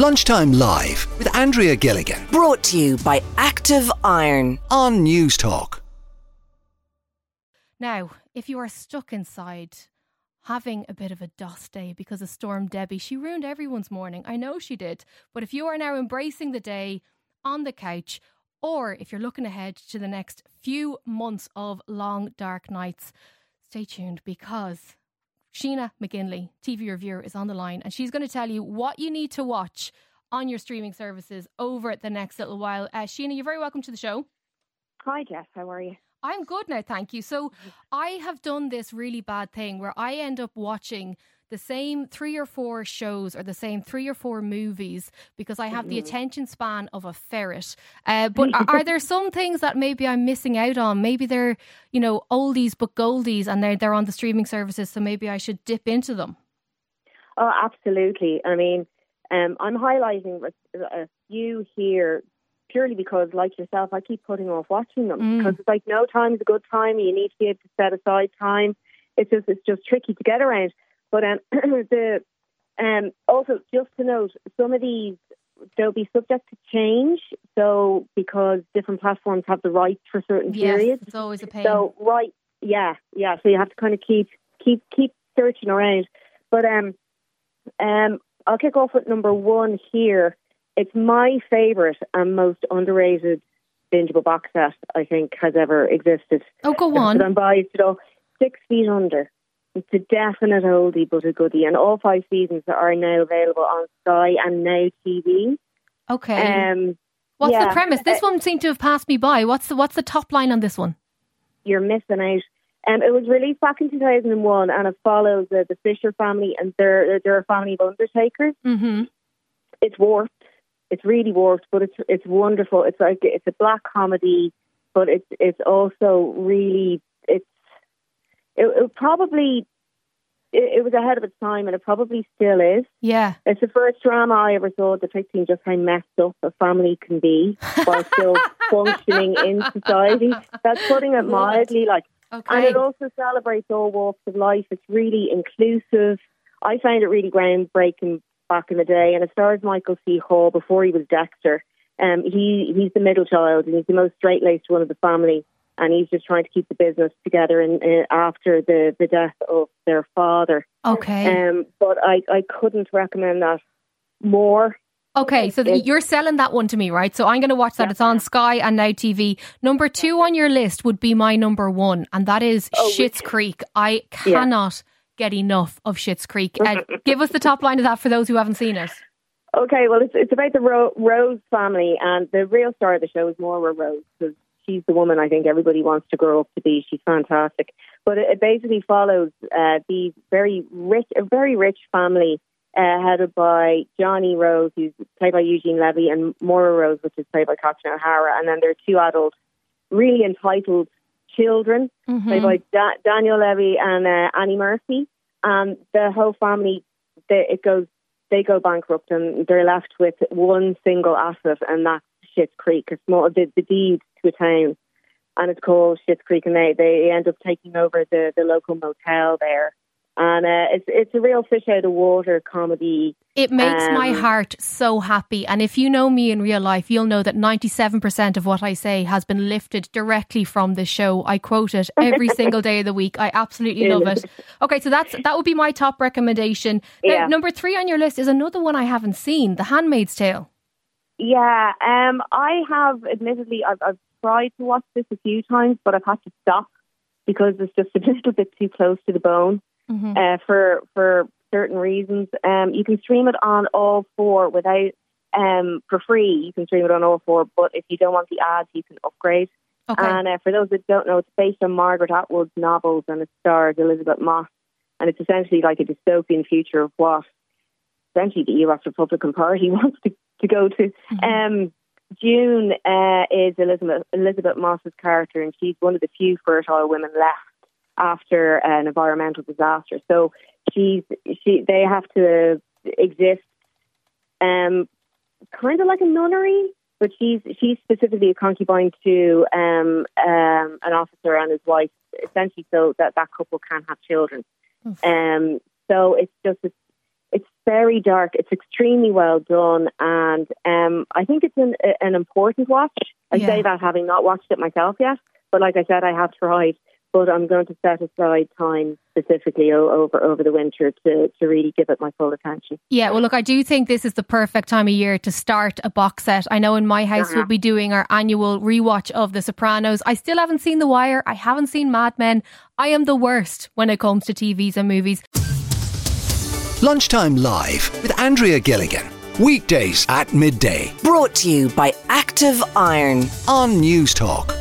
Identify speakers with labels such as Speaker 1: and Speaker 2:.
Speaker 1: Lunchtime Live with Andrea Gilligan
Speaker 2: Brought to you by Active Iron.
Speaker 1: on Newstalk.
Speaker 3: Now, if you are stuck inside having a bit of a dust day because of Storm Debi, she ruined everyone's morning. I know she did. But if you are now embracing the day on the couch, or if you're looking ahead to the next few months of long, dark nights, stay tuned because Sheena McGinley, TV reviewer, is on the line and she's going to tell you what you need to watch on your streaming services over the next little while. Uh, Sheena, you're very welcome to the show.
Speaker 4: Hi, Jess. How are you?
Speaker 3: I'm good now, thank you. So I have done this really bad thing where I end up watching the same three or four shows or the same three or four movies because I have the attention span of a ferret. Uh, but are, are there some things that maybe I'm missing out on? Maybe they're, you know, oldies but goldies and they're, they're on the streaming services, so maybe I should dip into them.
Speaker 4: Oh, absolutely. I mean, um, I'm highlighting a, a few here purely because, like yourself, I keep putting off watching them
Speaker 3: Mm.
Speaker 4: because it's like no time is a good time. You need to be able to set aside time. It's just it's just tricky to get around. But um, the um, also just to note, some of these they'll be subject to change. So because different platforms have the rights for certain
Speaker 3: Yes,
Speaker 4: periods.
Speaker 3: it's always a pain.
Speaker 4: So right, yeah, yeah. So you have to kind of keep keep keep searching around. But um, um, I'll kick off with number one here. It's my favourite and most underrated bingeable box set I think has ever existed.
Speaker 3: oh, go on.
Speaker 4: I'm biased at all. Six Feet Under. It's a definite oldie but a goodie, and all five seasons are now available on Sky and Now TV.
Speaker 3: Okay.
Speaker 4: Um,
Speaker 3: what's the premise? This
Speaker 4: uh,
Speaker 3: one seemed to have passed me by. What's the what's the top line on this one?
Speaker 4: you're missing out. Um, it was released back in 2001 and it follows the, the Fisher family and they're, they're a family of undertakers.
Speaker 3: Mm-hmm.
Speaker 4: It's warped. It's really warped, but it's it's wonderful. It's like it's a black comedy, but it's it's also really it, it probably it, it was ahead of its time and it probably still is.
Speaker 3: Yeah.
Speaker 4: It's the first drama I ever saw depicting just how messed up a family can be while still functioning in society. That's putting it mildly. Like
Speaker 3: Okay.
Speaker 4: and it also celebrates all walks of life. It's really inclusive. I found it really groundbreaking back in the day, and it stars Michael C. Hall before he was Dexter. Um, he he's the middle child, and he's the most straight laced one of the family, and he's just trying to keep the business together. And uh, after the the death of their father,
Speaker 3: Okay.
Speaker 4: um, but I I couldn't recommend that more.
Speaker 3: Okay, so th-
Speaker 4: It's-
Speaker 3: you're selling that one to me, right? So I'm going to watch that.
Speaker 4: Yeah.
Speaker 3: It's on Sky and Now TV. Number two on your list would be my number one, and that is
Speaker 4: Oh,
Speaker 3: Schitt's Creek. I
Speaker 4: Yeah.
Speaker 3: cannot get enough of Schitt's Creek. Uh, give us the top line of that for those who haven't seen it.
Speaker 4: Okay, well, it's it's about the Ro- Rose family, and the real star of the show is Moira Rose because she's the woman I think everybody wants to grow up to be. She's fantastic, but it, it basically follows uh, the very rich, a very rich family uh, headed by Johnny Rose, who's played by Eugene Levy, and Moira Rose, which is played by Katrina O'Hara, and then there are two adult, really entitled children
Speaker 3: Mhm.
Speaker 4: played by da- Daniel Levy and uh, Annie Murphy. And the whole family, they, it goes, they go bankrupt and they're left with one single asset, and that's Schitt's Creek, a small, the, the deed to a town, and it's called Schitt's Creek, and they, they end up taking over the, the local motel there. And uh, it's it's a real fish out of water comedy.
Speaker 3: It makes my
Speaker 4: Um,
Speaker 3: heart so happy. And if you know me in real life, you'll know that 97% of what I say has been lifted directly from this show. I quote it every single day of the week. I absolutely love it. Okay, so that's that would be my top recommendation. Now,
Speaker 4: Yeah.
Speaker 3: number three on your list is another one I haven't seen, The Handmaid's Tale.
Speaker 4: Yeah, um, I have admittedly I've, I've tried to watch this a few times, but I've had to stop because it's just a little bit too close to the bone
Speaker 3: Mhm.
Speaker 4: uh, for for certain reasons. Um, you can stream it on all four without um, for free. You can stream it on all four, but if you don't want the ads, you can upgrade.
Speaker 3: Okay.
Speaker 4: And uh, for those that don't know, it's based on Margaret Atwood's novels and it stars Elisabeth Moss. And it's essentially like a dystopian future of what essentially the US Republican Party wants to, to go to. Um, June uh, is Elisabeth, Elisabeth Moss's character, and she's one of the few fertile women left after an environmental disaster. So she's she they have to exist, um, kind of like a nunnery, but she's she's specifically a concubine to um, um, an officer and his wife, essentially, so that that couple can have children. Um, so it's just it's very dark. It's extremely well done, and um, I think it's an, an important watch. I
Speaker 3: Yeah.
Speaker 4: say that having not watched it myself yet, but like I said, I have tried. But I'm going to set aside time specifically over over the winter to, to really give it my full attention.
Speaker 3: Yeah, well, look, I do think this is the perfect time of year to start a box set. I know in my house
Speaker 4: Uh-huh.
Speaker 3: we'll be doing our annual rewatch of The Sopranos. I still haven't seen The Wire. I haven't seen Mad Men. I am the worst when it comes to TVs and movies.
Speaker 1: Lunchtime Live with Andrea Gilligan. Weekdays at midday
Speaker 2: Brought to you by Active Iron.
Speaker 1: on Newstalk.